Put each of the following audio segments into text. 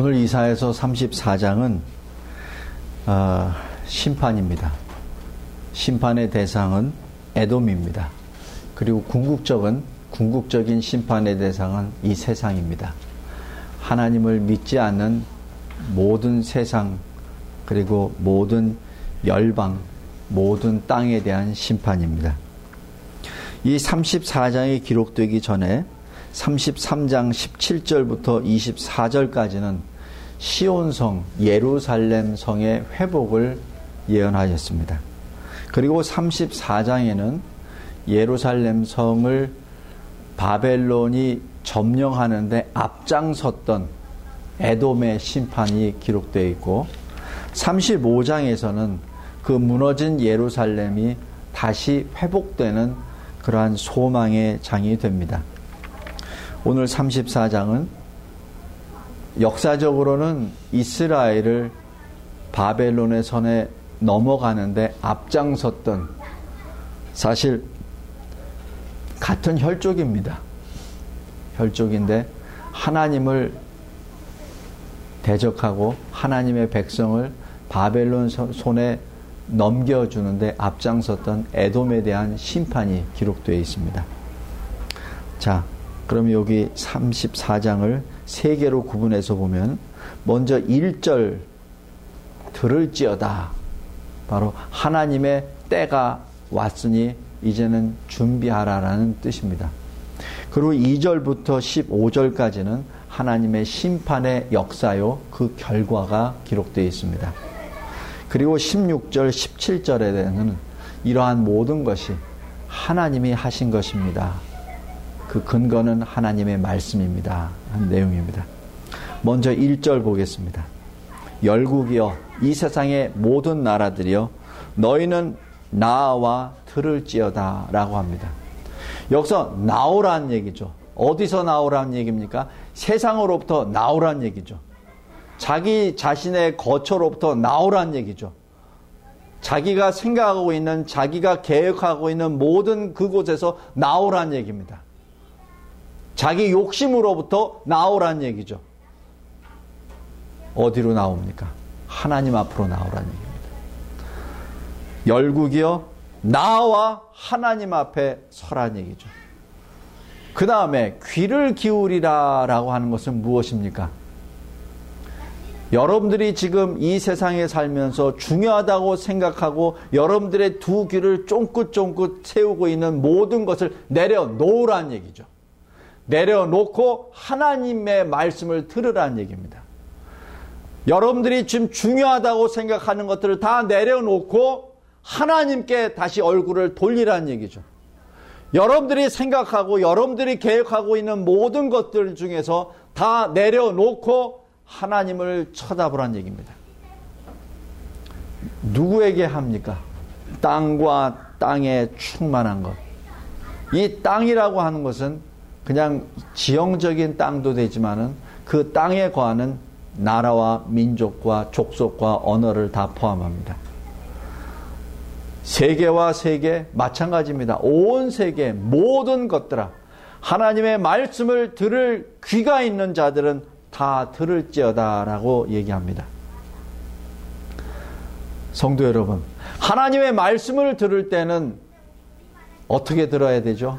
오늘 이사에서 34장은 어, 심판입니다. 심판의 대상은 에돔입니다. 그리고 궁극적은 궁극적인 심판의 대상은 이 세상입니다. 하나님을 믿지 않는 모든 세상 그리고 모든 열방 모든 땅에 대한 심판입니다. 이 34장이 기록되기 전에 33장 17절부터 24절까지는 시온성 예루살렘 성의 회복을 예언하셨습니다. 그리고 34장에는 예루살렘 성을 바벨론이 점령하는데 앞장섰던 에돔의 심판이 기록되어 있고 35장에서는 그 무너진 예루살렘이 다시 회복되는 그러한 소망의 장이 됩니다. 오늘 34장은 역사적으로는 이스라엘을 바벨론의 선에 넘어가는데 앞장섰던 사실 같은 혈족입니다. 혈족인데 하나님을 대적하고 하나님의 백성을 바벨론 손에 넘겨주는데 앞장섰던 에돔에 대한 심판이 기록되어 있습니다. 자, 그럼 여기 34장을 세 개로 구분해서 보면 먼저 1절 들을지어다. 바로 하나님의 때가 왔으니 이제는 준비하라라는 뜻입니다. 그리고 2절부터 15절까지는 하나님의 심판의 역사요 그 결과가 기록되어 있습니다. 그리고 16절, 17절에 대해서는 이러한 모든 것이 하나님이 하신 것입니다. 그 근거는 하나님의 말씀입니다. 한 내용입니다. 먼저 1절 보겠습니다. 열국이여 이 세상의 모든 나라들이여 너희는 나와 들을지어다 라고 합니다. 여기서 나오란 얘기죠. 어디서 나오란 얘기입니까? 세상으로부터 나오란 얘기죠. 자기 자신의 거처로부터 나오란 얘기죠. 자기가 생각하고 있는, 자기가 계획하고 있는 모든 그곳에서 나오란 얘기입니다. 자기 욕심으로부터 나오란 얘기죠. 어디로 나옵니까? 하나님 앞으로 나오란 얘기입니다. 열국이요, 나와 하나님 앞에 서란 얘기죠. 그 다음에 귀를 기울이라 라고 하는 것은 무엇입니까? 여러분들이 지금 이 세상에 살면서 중요하다고 생각하고 여러분들의 두 귀를 쫑긋쫑긋 세우고 있는 모든 것을 내려놓으란 얘기죠. 내려놓고 하나님의 말씀을 들으란 얘기입니다. 여러분들이 지금 중요하다고 생각하는 것들을 다 내려놓고 하나님께 다시 얼굴을 돌리란 얘기죠. 여러분들이 생각하고 여러분들이 계획하고 있는 모든 것들 중에서 다 내려놓고 하나님을 쳐다보란 얘기입니다. 누구에게 합니까? 땅과 땅에 충만한 것. 이 땅이라고 하는 것은 그냥 지형적인 땅도 되지만은 그 땅에 거하는 나라와 민족과 족속과 언어를 다 포함합니다. 세계와 세계 마찬가지입니다. 온 세계 모든 것들아 하나님의 말씀을 들을 귀가 있는 자들은 다 들을지어다라고 얘기합니다. 성도 여러분, 하나님의 말씀을 들을 때는 어떻게 들어야 되죠?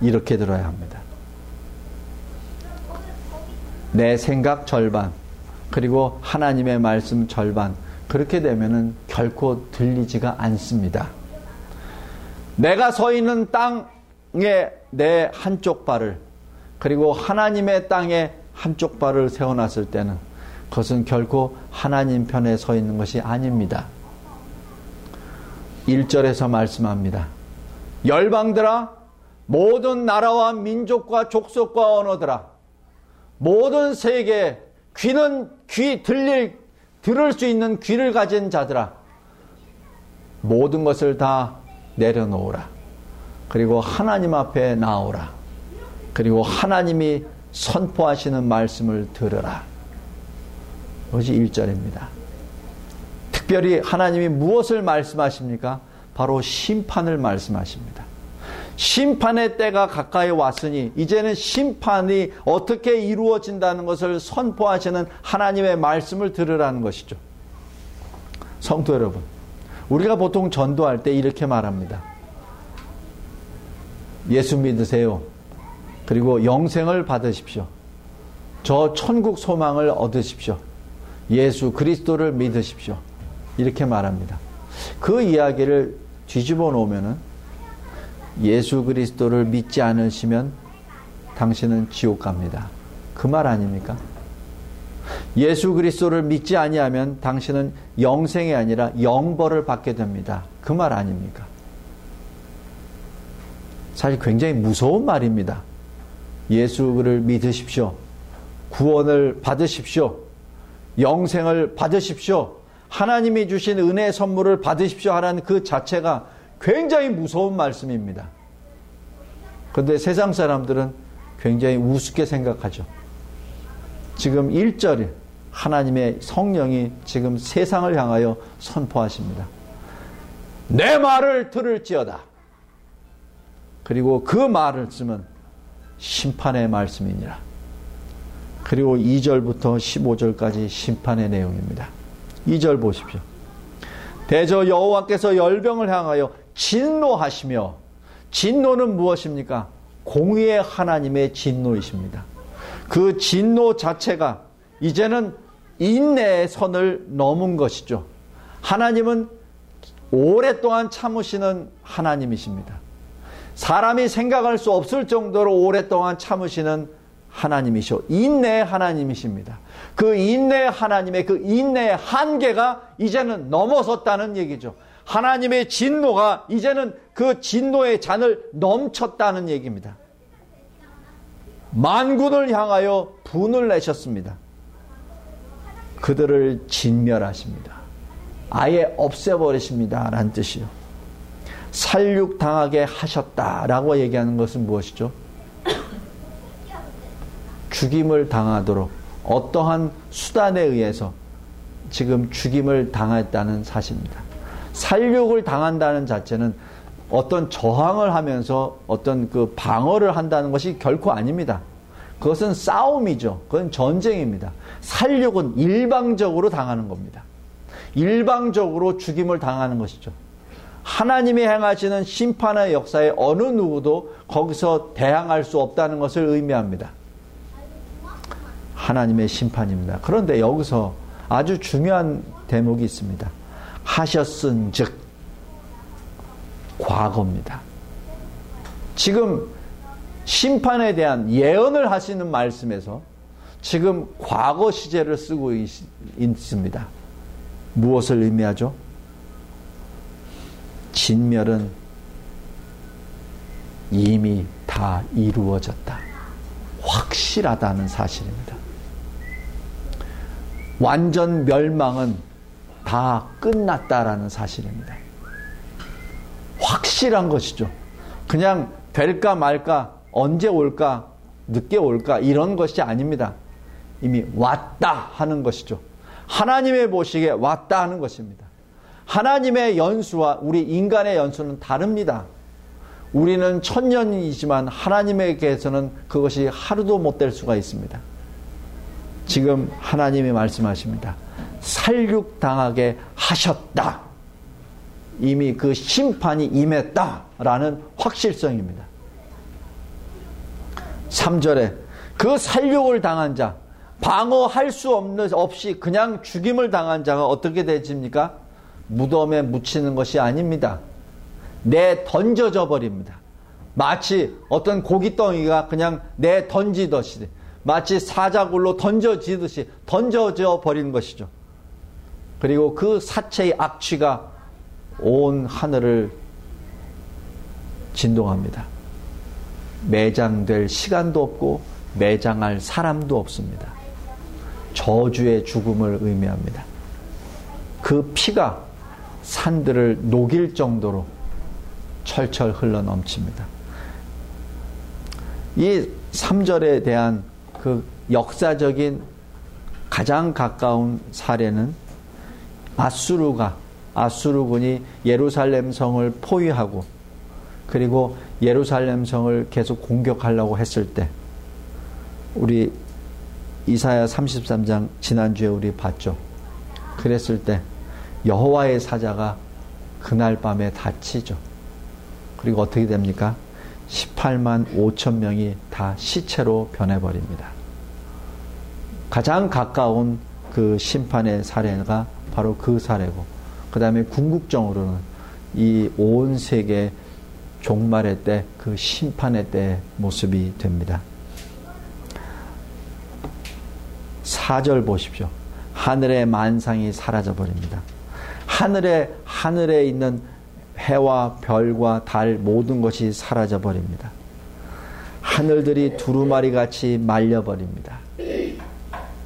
이렇게 들어야 합니다. 내 생각 절반, 그리고 하나님의 말씀 절반, 그렇게 되면은 결코 들리지가 않습니다. 내가 서 있는 땅에 내 한쪽 발을, 그리고 하나님의 땅에 한쪽 발을 세워놨을 때는 그것은 결코 하나님 편에 서 있는 것이 아닙니다. 1절에서 말씀합니다. 열방들아, 모든 나라와 민족과 족속과 언어들아, 모든 세계 귀는 귀 들릴 들을 수 있는 귀를 가진 자들아, 모든 것을 다 내려놓으라. 그리고 하나님 앞에 나오라. 그리고 하나님이 선포하시는 말씀을 들으라. 그것이 1절입니다. 특별히 하나님이 무엇을 말씀하십니까? 바로 심판을 말씀하십니다. 심판의 때가 가까이 왔으니 이제는 심판이 어떻게 이루어진다는 것을 선포하시는 하나님의 말씀을 들으라는 것이죠. 성도 여러분, 우리가 보통 전도할 때 이렇게 말합니다. 예수 믿으세요. 그리고 영생을 받으십시오. 저 천국 소망을 얻으십시오. 예수 그리스도를 믿으십시오. 이렇게 말합니다. 그 이야기를 뒤집어 놓으면은 예수 그리스도를 믿지 않으시면 당신은 지옥 갑니다. 그 말 아닙니까? 예수 그리스도를 믿지 아니하면 당신은 영생이 아니라 영벌을 받게 됩니다. 그 말 아닙니까? 사실 굉장히 무서운 말입니다. 예수를 믿으십시오. 구원을 받으십시오. 영생을 받으십시오. 하나님이 주신 은혜 선물을 받으십시오 하라는 그 자체가 굉장히 무서운 말씀입니다. 그런데 세상 사람들은 굉장히 우습게 생각하죠. 지금 1절에 하나님의 성령이 지금 세상을 향하여 선포하십니다. 내 말을 들을지어다. 그리고 그 말을 쓰면 심판의 말씀이니라. 그리고 2절부터 15절까지 심판의 내용입니다. 2절 보십시오. 대저 여호와께서 열병을 향하여 진노하시며 진노는 무엇입니까? 공의의 하나님의 진노이십니다. 그 진노 자체가 이제는 인내의 선을 넘은 것이죠. 하나님은 오랫동안 참으시는 하나님이십니다. 사람이 생각할 수 없을 정도로 오랫동안 참으시는 하나님이시오. 인내의 하나님이십니다. 그 인내의 하나님의 그 인내의 한계가 이제는 넘어섰다는 얘기죠. 하나님의 진노가 이제는 그 진노의 잔을 넘쳤다는 얘기입니다. 만군을 향하여 분을 내셨습니다. 그들을 진멸하십니다. 아예 없애버리십니다. 라는 뜻이요. 살육당하게 하셨다라고 얘기하는 것은 무엇이죠? 죽임을 당하도록 어떠한 수단에 의해서 지금 죽임을 당했다는 사실입니다. 살육을 당한다는 자체는 어떤 저항을 하면서 어떤 그 방어를 한다는 것이 결코 아닙니다. 그것은 싸움이죠. 그건 전쟁입니다. 살육은 일방적으로 당하는 겁니다. 일방적으로 죽임을 당하는 것이죠. 하나님이 행하시는 심판의 역사에 어느 누구도 거기서 대항할 수 없다는 것을 의미합니다. 하나님의 심판입니다. 그런데 여기서 아주 중요한 대목이 있습니다. 하셨은 즉, 과거입니다. 지금 심판에 대한 예언을 하시는 말씀에서 지금 과거 시제를 쓰고 있, 습니다 무엇을 의미하죠? 진멸은 이미 다 이루어졌다. 확실하다는 사실입니다. 완전 멸망은 다 끝났다라는 사실입니다. 확실한 것이죠. 그냥 될까 말까, 언제 올까, 늦게 올까, 이런 것이 아닙니다. 이미 왔다 하는 것이죠. 하나님의 보시기에 왔다 하는 것입니다. 하나님의 연수와 우리 인간의 연수는 다릅니다. 우리는 천년이지만 하나님에게서는 그것이 하루도 못 될 수가 있습니다. 지금 하나님이 말씀하십니다. 살육당하게 하셨다. 이미 그 심판이 임했다라는 확실성입니다. 3절에 그 살육을 당한 자, 방어할 수 없는 없이 그냥 죽임을 당한 자가 어떻게 되집니까? 무덤에 묻히는 것이 아닙니다. 내 던져져 버립니다. 마치 어떤 고깃덩이가 그냥 내 던지듯이 마치 사자굴로 던져지듯이 던져져 버리는 것이죠. 그리고 그 사체의 악취가 온 하늘을 진동합니다. 매장될 시간도 없고 매장할 사람도 없습니다. 저주의 죽음을 의미합니다. 그 피가 산들을 녹일 정도로 철철 흘러 넘칩니다. 이 3절에 대한 그 역사적인 가장 가까운 사례는 아수르가 아수르군이 예루살렘 성을 포위하고 그리고 예루살렘 성을 계속 공격하려고 했을 때 우리 이사야 33장 지난주에 우리 봤죠. 그랬을 때 여호와의 사자가 그날 밤에 다치죠. 그리고 어떻게 됩니까? 18만 5천 명이 다 시체로 변해버립니다. 가장 가까운 그 심판의 사례가 바로 그 사례고, 그 다음에 궁극적으로는 이 온 세계 종말의 때, 그 심판의 때 모습이 됩니다. 4절 보십시오. 하늘의 만상이 사라져 버립니다. 하늘에 하늘에 있는 해와 별과 달 모든 것이 사라져 버립니다. 하늘들이 두루마리 같이 말려 버립니다.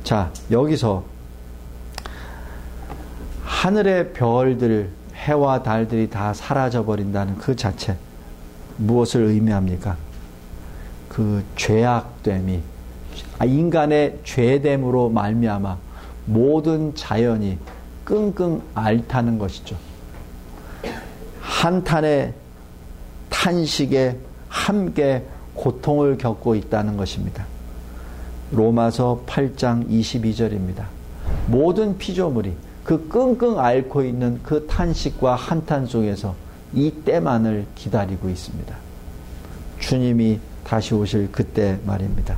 자, 여기서 하늘의 별들, 해와 달들이 다 사라져 버린다는 그 자체 무엇을 의미합니까? 그 죄악됨이 인간의 죄됨으로 말미암아 모든 자연이 끙끙 앓다는 것이죠. 한탄의 탄식에 함께 고통을 겪고 있다는 것입니다. 로마서 8장 22절입니다. 모든 피조물이 그 끙끙 앓고 있는 그 탄식과 한탄 속에서 이 때만을 기다리고 있습니다. 주님이 다시 오실 그때 말입니다.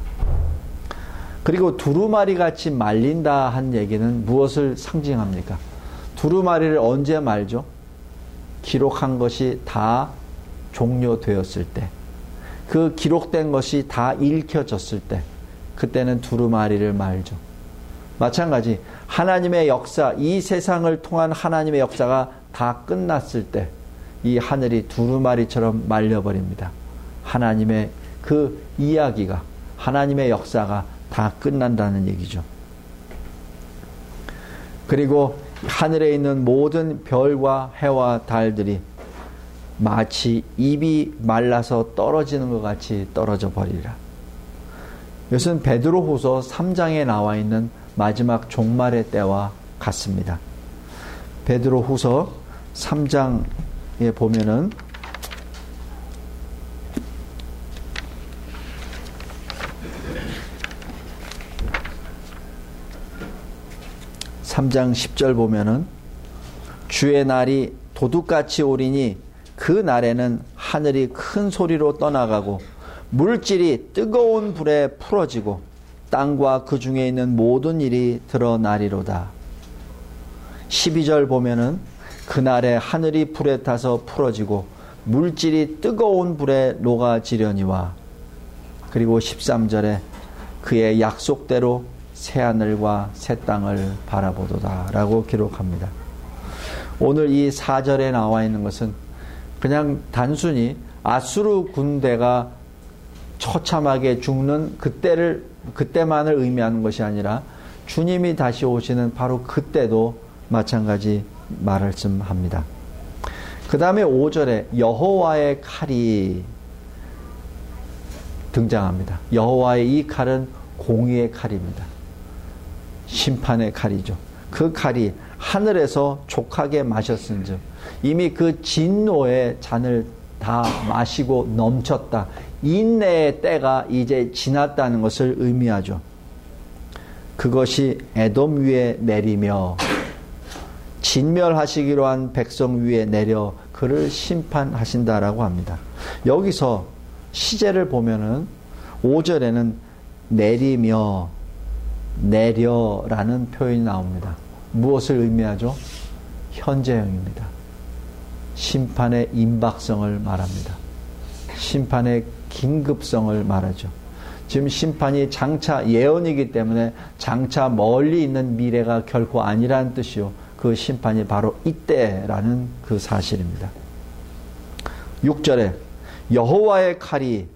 그리고 두루마리 같이 말린다 한 얘기는 무엇을 상징합니까? 두루마리를 언제 말죠? 기록한 것이 다 종료되었을 때, 그 기록된 것이 다 읽혀졌을 때, 그때는 두루마리를 말죠. 마찬가지, 하나님의 역사, 이 세상을 통한 하나님의 역사가 다 끝났을 때, 이 하늘이 두루마리처럼 말려버립니다. 하나님의 그 이야기가, 하나님의 역사가 다 끝난다는 얘기죠. 그리고 하늘에 있는 모든 별과 해와 달들이 마치 입이 말라서 떨어지는 것 같이 떨어져 버리라. 이것은 베드로후서 3장에 나와 있는 마지막 종말의 때와 같습니다. 베드로 후서 3장에 보면은 3장 10절 보면은 주의 날이 도둑같이 오리니 그 날에는 하늘이 큰 소리로 떠나가고 물질이 뜨거운 불에 풀어지고 땅과 그 중에 있는 모든 일이 드러나리로다. 12절 보면은 그날에 하늘이 불에 타서 풀어지고 물질이 뜨거운 불에 녹아지려니와 그리고 13절에 그의 약속대로 새 하늘과 새 땅을 바라보도다 라고 기록합니다. 오늘 이 4절에 나와 있는 것은 그냥 단순히 아수르 군대가 처참하게 죽는 그때를 그때만을 의미하는 것이 아니라 주님이 다시 오시는 바로 그때도 마찬가지 말씀합니다. 그 다음에 5절에 여호와의 칼이 등장합니다. 여호와의 이 칼은 공의의 칼입니다. 심판의 칼이죠. 그 칼이 하늘에서 족하게 마셨은즉 이미 그 진노의 잔을 다 마시고 넘쳤다. 인내의 때가 이제 지났다는 것을 의미하죠. 그것이 에돔 위에 내리며 진멸하시기로 한 백성 위에 내려 그를 심판하신다라고 합니다. 여기서 시제를 보면은 5절에는 내리며 내려라는 표현이 나옵니다. 무엇을 의미하죠? 현재형입니다. 심판의 임박성을 말합니다. 심판의 긴급성을 말하죠. 지금 심판이 장차 예언이기 때문에 장차 멀리 있는 미래가 결코 아니라는 뜻이요. 그 심판이 바로 이때라는 그 사실입니다. 6절에 여호와의 칼이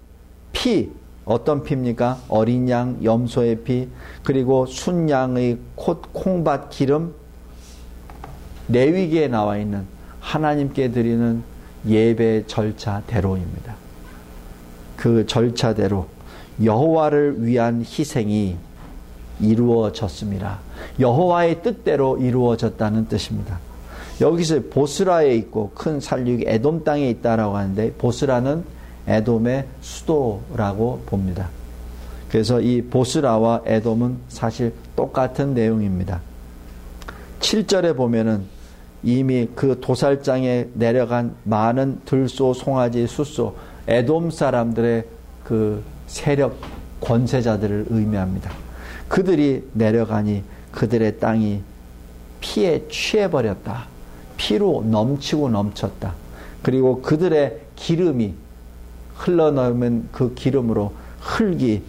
피 어떤 피입니까? 어린 양, 염소의 피, 그리고 순양의 콧, 콩밭 기름, 내위기에 나와 있는 하나님께 드리는 예배 절차대로입니다. 그 절차대로 여호와를 위한 희생이 이루어졌습니다. 여호와의 뜻대로 이루어졌다는 뜻입니다. 여기서 보스라에 있고 큰 살육이 에돔 땅에 있다라고 하는데 보스라는 에돔의 수도라고 봅니다. 그래서 이 보스라와 에돔은 사실 똑같은 내용입니다. 7절에 보면은 이미 그 도살장에 내려간 많은 들소, 송아지, 숫소, 에돔 사람들의 그 세력 권세자들을 의미합니다. 그들이 내려가니 그들의 땅이 피에 취해버렸다. 피로 넘치고 넘쳤다. 그리고 그들의 기름이 흘러넘은 그 기름으로 흙이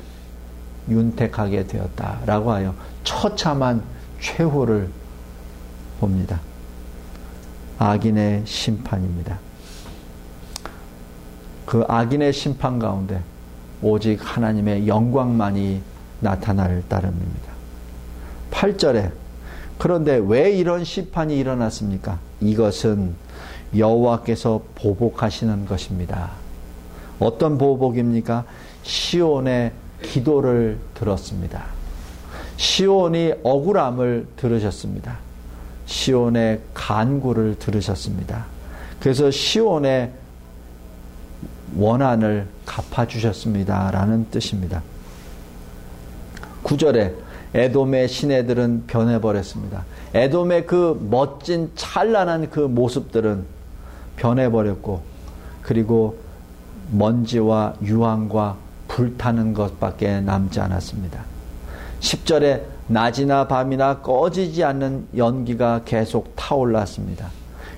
윤택하게 되었다라고 하여 처참한 최후를 봅니다. 악인의 심판입니다. 그 악인의 심판 가운데 오직 하나님의 영광만이 나타날 따름입니다. 8절에 그런데 왜 이런 심판이 일어났습니까? 이것은 여호와께서 보복하시는 것입니다. 어떤 보복입니까? 시온의 기도를 들었습니다. 시온이 억울함을 들으셨습니다. 시온의 간구를 들으셨습니다. 그래서 시온의 원한을 갚아주셨습니다. 라는 뜻입니다. 9절에 에돔의 시내들은 변해버렸습니다. 에돔의 그 멋진 찬란한 그 모습들은 변해버렸고, 그리고 먼지와 유황과 불타는 것밖에 남지 않았습니다. 10절에 낮이나 밤이나 꺼지지 않는 연기가 계속 타올랐습니다.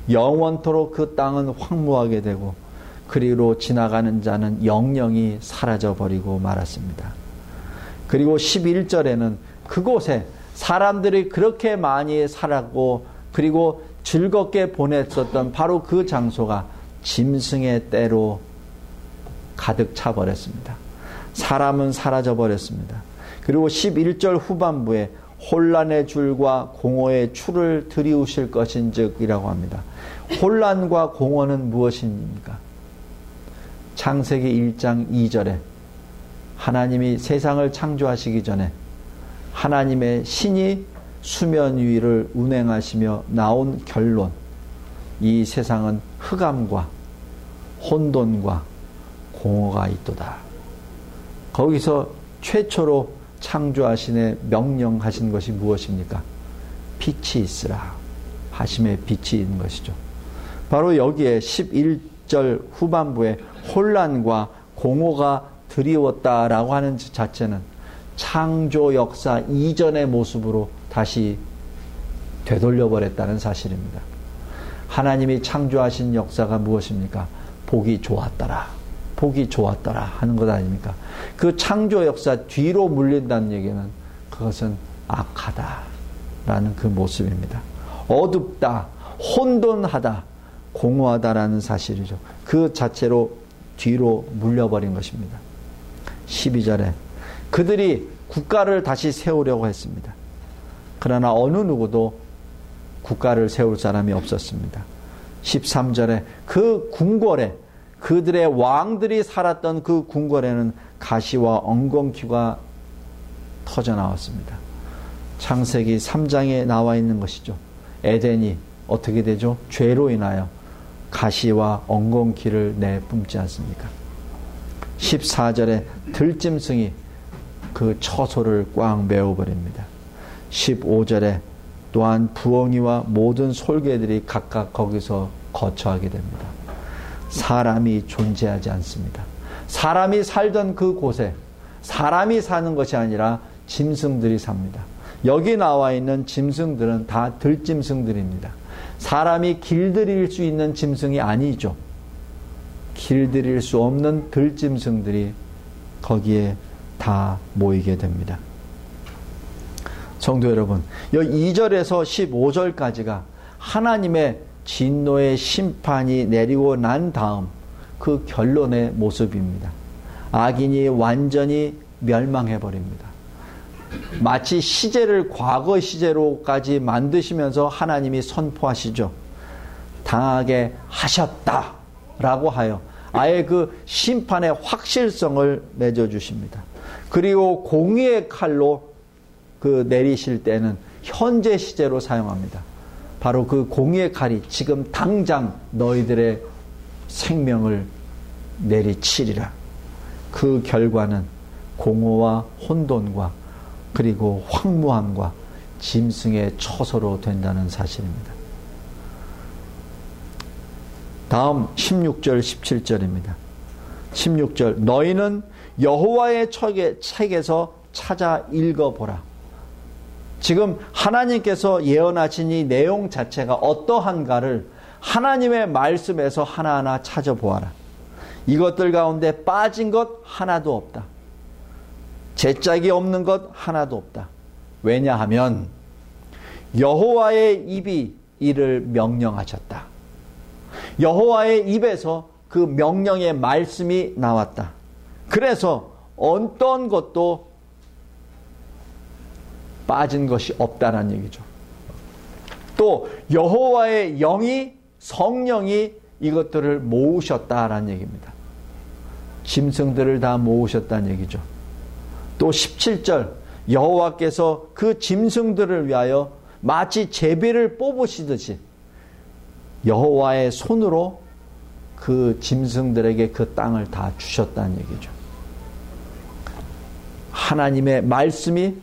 영원토록 그 땅은 황무하게 되고 그리로 지나가는 자는 영영이 사라져 버리고 말았습니다. 그리고 11절에는 그곳에 사람들이 그렇게 많이 살았고 그리고 즐겁게 보냈었던 바로 그 장소가 짐승의 때로 가득 차 버렸습니다. 사람은 사라져 버렸습니다. 그리고 11절 후반부에 혼란의 줄과 공허의 추를 들이우실 것인즉이라고 합니다. 혼란과 공허는 무엇입니까? 창세기 1장 2절에 하나님이 세상을 창조하시기 전에 하나님의 신이 수면 위를 운행하시며 나온 결론 이 세상은 흑암과 혼돈과 공허가 있도다. 거기서 최초로 창조하신의 명령하신 것이 무엇입니까? 빛이 있으라. 하심의 빛이 있는 것이죠. 바로 여기에 11절 후반부에 혼란과 공허가 드리웠다라고 하는 자체는 창조 역사 이전의 모습으로 다시 되돌려 버렸다는 사실입니다. 하나님이 창조하신 역사가 무엇입니까? 보기 좋았더라. 보기 좋았더라 하는 것 아닙니까? 그 창조 역사 뒤로 물린다는 얘기는 그것은 악하다라는 그 모습입니다. 어둡다, 혼돈하다, 공허하다라는 사실이죠. 그 자체로 뒤로 물려버린 것입니다. 12절에 그들이 국가를 다시 세우려고 했습니다. 그러나 어느 누구도 국가를 세울 사람이 없었습니다. 13절에 그 궁궐에 그들의 왕들이 살았던 그 궁궐에는 가시와 엉겅퀴가 터져 나왔습니다. 창세기 3장에 나와 있는 것이죠. 에덴이 어떻게 되죠? 죄로 인하여 가시와 엉겅퀴를 내뿜지 않습니까? 14절에 들짐승이 그 처소를 꽉 메워버립니다. 15절에 또한 부엉이와 모든 솔개들이 각각 거기서 거처하게 됩니다. 사람이 존재하지 않습니다. 사람이 살던 그 곳에 사람이 사는 것이 아니라 짐승들이 삽니다. 여기 나와 있는 짐승들은 다 들짐승들입니다. 사람이 길들일 수 있는 짐승이 아니죠. 길들일 수 없는 들짐승들이 거기에 다 모이게 됩니다. 성도 여러분, 여기 2절에서 15절까지가 하나님의 진노의 심판이 내리고 난 다음 그 결론의 모습입니다. 악인이 완전히 멸망해 버립니다. 마치 시제를 과거 시제로까지 만드시면서 하나님이 선포하시죠. 당하게 하셨다라고 하여 아예 그 심판의 확실성을 맺어 주십니다. 그리고 공의의 칼로 그 내리실 때는 현재 시제로 사용합니다. 바로 그 공의의 칼이 지금 당장 너희들의 생명을 내리치리라. 그 결과는 공허와 혼돈과 그리고 황무함과 짐승의 처소로 된다는 사실입니다. 다음 16절 17절입니다. 16절 너희는 여호와의 책에서 찾아 읽어보라. 지금 하나님께서 예언하신 이 내용 자체가 어떠한가를 하나님의 말씀에서 하나하나 찾아보아라. 이것들 가운데 빠진 것 하나도 없다. 제짝이 없는 것 하나도 없다. 왜냐하면 여호와의 입이 이를 명령하셨다. 여호와의 입에서 그 명령의 말씀이 나왔다. 그래서 어떤 것도 빠진 것이 없다는 얘기죠. 또 여호와의 영이 성령이 이것들을 모으셨다라는 얘기입니다. 짐승들을 다 모으셨다는 얘기죠. 또 17절 여호와께서 그 짐승들을 위하여 마치 제비를 뽑으시듯이 여호와의 손으로 그 짐승들에게 그 땅을 다 주셨다는 얘기죠. 하나님의 말씀이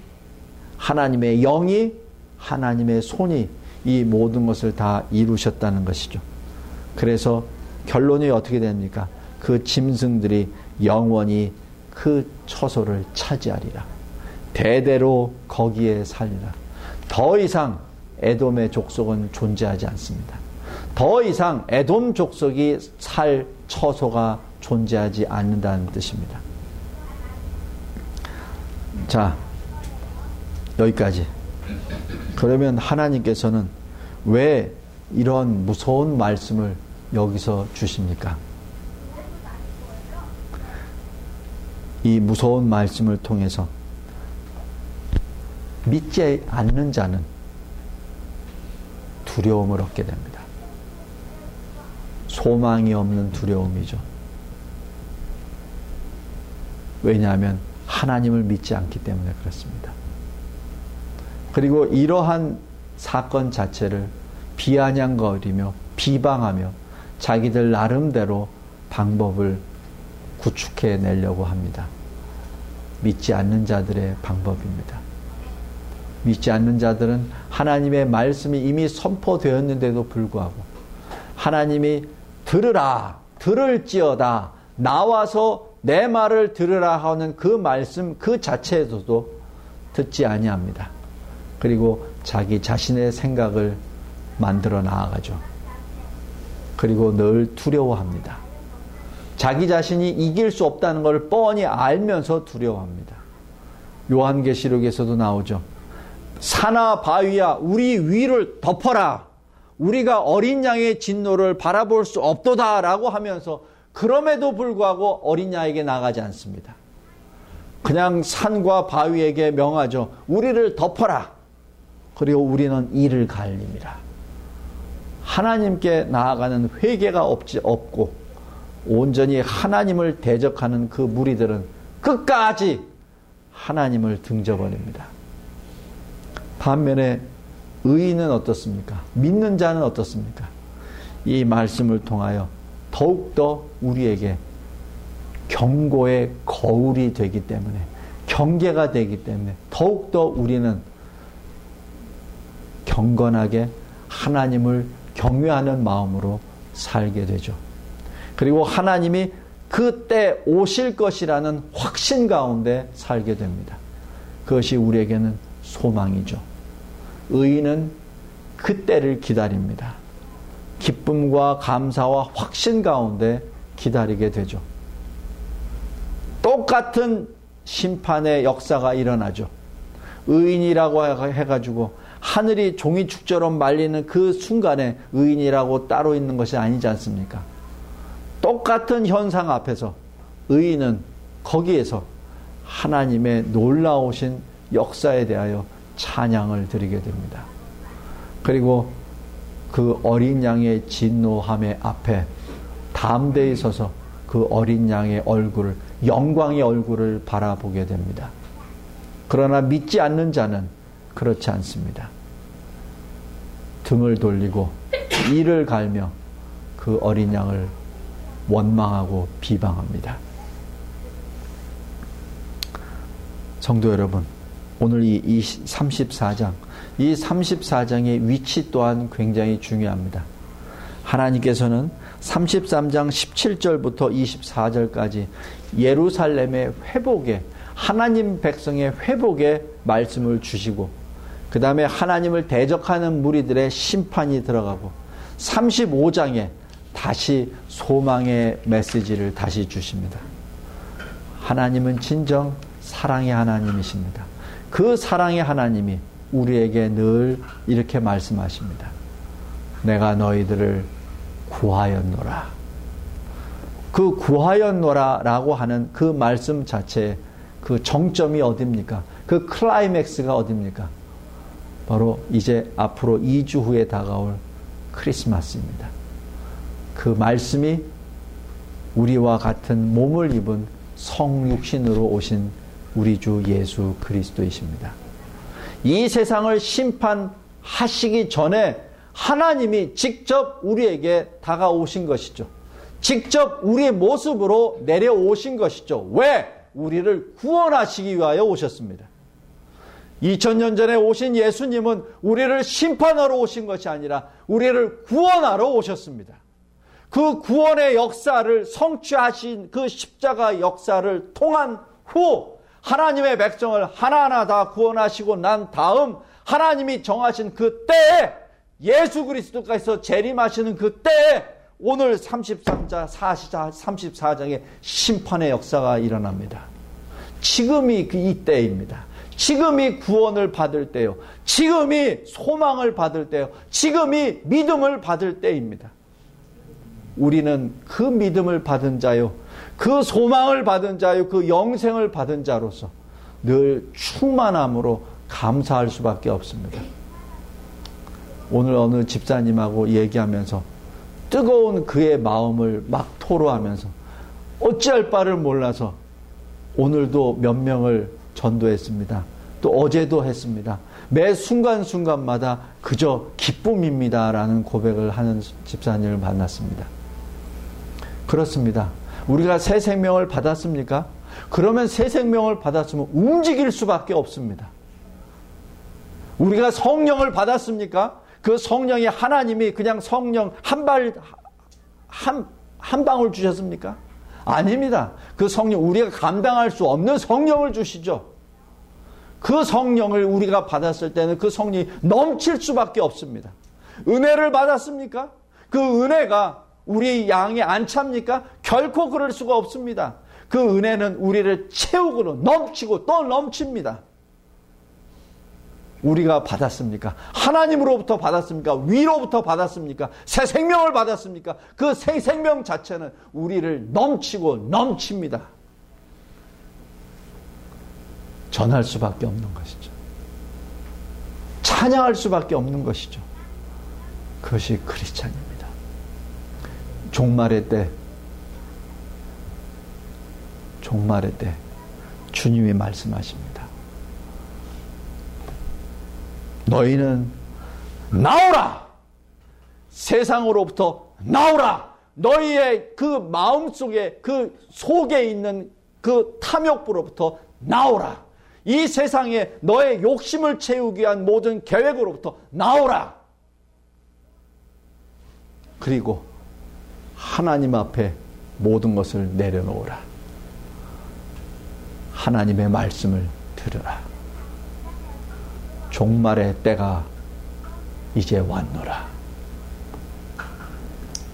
하나님의 영이 하나님의 손이 이 모든 것을 다 이루셨다는 것이죠. 그래서 결론이 어떻게 됩니까? 그 짐승들이 영원히 그 처소를 차지하리라. 대대로 거기에 살리라. 더 이상 에돔의 족속은 존재하지 않습니다. 더 이상 에돔 족속이 살 처소가 존재하지 않는다는 뜻입니다. 자, 여기까지. 그러면 하나님께서는 왜 이런 무서운 말씀을 여기서 주십니까? 이 무서운 말씀을 통해서 믿지 않는 자는 두려움을 얻게 됩니다. 소망이 없는 두려움이죠. 왜냐하면 하나님을 믿지 않기 때문에 그렇습니다. 그리고 이러한 사건 자체를 비아냥거리며 비방하며 자기들 나름대로 방법을 구축해 내려고 합니다. 믿지 않는 자들의 방법입니다. 믿지 않는 자들은 하나님의 말씀이 이미 선포되었는데도 불구하고 하나님이 들으라, 들을지어다, 나와서 내 말을 들으라 하는 그 말씀 그 자체에서도 듣지 아니합니다. 그리고 자기 자신의 생각을 만들어 나아가죠. 그리고 늘 두려워합니다. 자기 자신이 이길 수 없다는 것을 뻔히 알면서 두려워합니다. 요한계시록에서도 나오죠. 산하 바위야 우리 위를 덮어라. 우리가 어린 양의 진노를 바라볼 수 없도다라고 하면서 그럼에도 불구하고 어린 양에게 나가지 않습니다. 그냥 산과 바위에게 명하죠. 우리를 덮어라. 그리고 우리는 이를 갈립니다. 하나님께 나아가는 회개가 없지 없고 온전히 하나님을 대적하는 그 무리들은 끝까지 하나님을 등져버립니다. 반면에 의인은 어떻습니까? 믿는 자는 어떻습니까? 이 말씀을 통하여 더욱더 우리에게 경고의 거울이 되기 때문에 경계가 되기 때문에 더욱더 우리는 경건하게 하나님을 경외하는 마음으로 살게 되죠. 그리고 하나님이 그때 오실 것이라는 확신 가운데 살게 됩니다. 그것이 우리에게는 소망이죠. 의인은 그때를 기다립니다. 기쁨과 감사와 확신 가운데 기다리게 되죠. 똑같은 심판의 역사가 일어나죠. 의인이라고 해가지고 하늘이 종이축처럼 말리는 그 순간에 의인이라고 따로 있는 것이 아니지 않습니까? 똑같은 현상 앞에서 의인은 거기에서 하나님의 놀라우신 역사에 대하여 찬양을 드리게 됩니다. 그리고 그 어린 양의 진노함의 앞에 담대히 서서 그 어린 양의 얼굴을 영광의 얼굴을 바라보게 됩니다. 그러나 믿지 않는 자는 그렇지 않습니다. 등을 돌리고 이를 갈며 그 어린 양을 원망하고 비방합니다. 성도 여러분, 오늘 이 34장, 이 34장의 위치 또한 굉장히 중요합니다. 하나님께서는 33장 17절부터 24절까지 예루살렘의 회복에 하나님 백성의 회복에 말씀을 주시고 그 다음에 하나님을 대적하는 무리들의 심판이 들어가고 35장에 다시 소망의 메시지를 다시 주십니다. 하나님은 진정 사랑의 하나님이십니다. 그 사랑의 하나님이 우리에게 늘 이렇게 말씀하십니다. 내가 너희들을 구하였노라. 그 구하였노라 라고 하는 그 말씀 자체에 그 정점이 어딥니까? 그 클라이맥스가 어딥니까? 바로 이제 앞으로 2주 후에 다가올 크리스마스입니다. 그 말씀이 우리와 같은 몸을 입은 성육신으로 오신 우리 주 예수 그리스도이십니다. 이 세상을 심판하시기 전에 하나님이 직접 우리에게 다가오신 것이죠. 직접 우리의 모습으로 내려오신 것이죠. 왜? 우리를 구원하시기 위하여 오셨습니다. 2000년 전에 오신 예수님은 우리를 심판하러 오신 것이 아니라 우리를 구원하러 오셨습니다. 그 구원의 역사를 성취하신 그 십자가 역사를 통한 후 하나님의 백성을 하나하나 다 구원하시고 난 다음 하나님이 정하신 그 때에 예수 그리스도께서 재림하시는 그 때에 오늘 33자 44, 34장의 심판의 역사가 일어납니다. 지금이 그 이때입니다. 지금이 구원을 받을 때요. 지금이 소망을 받을 때요. 지금이 믿음을 받을 때입니다. 우리는 그 믿음을 받은 자요. 그 소망을 받은 자요. 그 영생을 받은 자로서 늘 충만함으로 감사할 수밖에 없습니다. 오늘 어느 집사님하고 얘기하면서 뜨거운 그의 마음을 막 토로하면서 어찌할 바를 몰라서 오늘도 몇 명을 전도했습니다. 또 어제도 했습니다. 매 순간순간마다 그저 기쁨입니다라는 고백을 하는 집사님을 만났습니다. 그렇습니다. 우리가 새 생명을 받았습니까? 그러면 새 생명을 받았으면 움직일 수밖에 없습니다. 우리가 성령을 받았습니까? 그 성령이 하나님이 그냥 성령 한 발, 한, 한 방울 주셨습니까? 아닙니다. 그 성령, 우리가 감당할 수 없는 성령을 주시죠. 그 성령을 우리가 받았을 때는 그 성령이 넘칠 수밖에 없습니다. 은혜를 받았습니까? 그 은혜가 우리 양에 안 찹니까? 결코 그럴 수가 없습니다. 그 은혜는 우리를 채우고 넘치고 또 넘칩니다. 우리가 받았습니까? 하나님으로부터 받았습니까? 위로부터 받았습니까? 새 생명을 받았습니까? 그 새 생명 자체는 우리를 넘치고 넘칩니다. 전할 수밖에 없는 것이죠. 찬양할 수밖에 없는 것이죠. 그것이 크리스찬입니다. 종말의 때, 종말의 때 주님이 말씀하십니다. 너희는 나오라! 세상으로부터 나오라! 너희의 그 마음 속에, 그 속에 있는 그 탐욕부로부터 나오라! 이 세상에 너의 욕심을 채우기 위한 모든 계획으로부터 나오라! 그리고 하나님 앞에 모든 것을 내려놓으라. 하나님의 말씀을 들으라. 종말의 때가 이제 왔노라.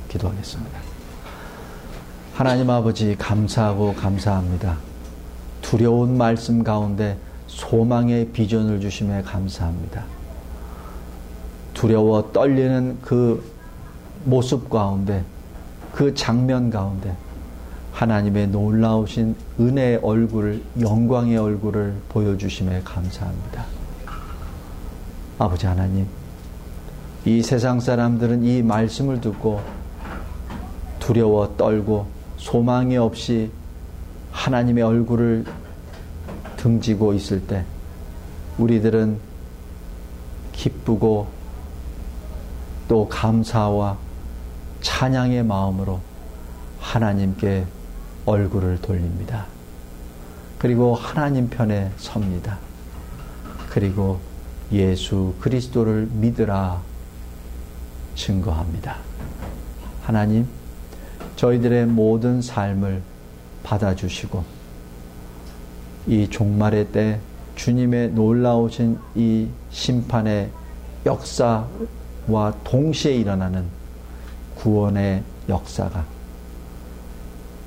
기도하겠습니다. 하나님 아버지 감사하고 감사합니다. 두려운 말씀 가운데 소망의 비전을 주심에 감사합니다. 두려워 떨리는 그 모습 가운데 그 장면 가운데 하나님의 놀라우신 은혜의 얼굴을 영광의 얼굴을 보여주심에 감사합니다. 아버지 하나님, 이 세상 사람들은 이 말씀을 듣고 두려워 떨고 소망이 없이 하나님의 얼굴을 등지고 있을 때 우리들은 기쁘고 또 감사와 찬양의 마음으로 하나님께 얼굴을 돌립니다. 그리고 하나님 편에 섭니다. 그리고 예수 그리스도를 믿으라 증거합니다. 하나님, 저희들의 모든 삶을 받아주시고, 이 종말의 때 주님의 놀라우신 이 심판의 역사와 동시에 일어나는 구원의 역사가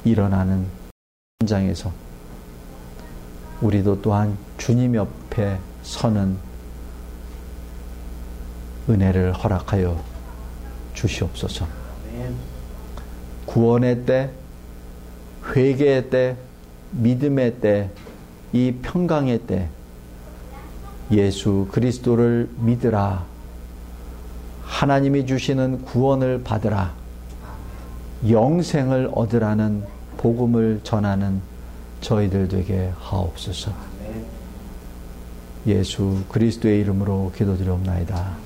일어나는 현장에서 우리도 또한 주님 옆에 서는 은혜를 허락하여 주시옵소서. 구원의 때, 회개의 때, 믿음의 때, 이 평강의 때, 예수 그리스도를 믿으라. 하나님이 주시는 구원을 받으라. 영생을 얻으라는 복음을 전하는 저희들 되게 하옵소서. 예수 그리스도의 이름으로 기도드리옵나이다.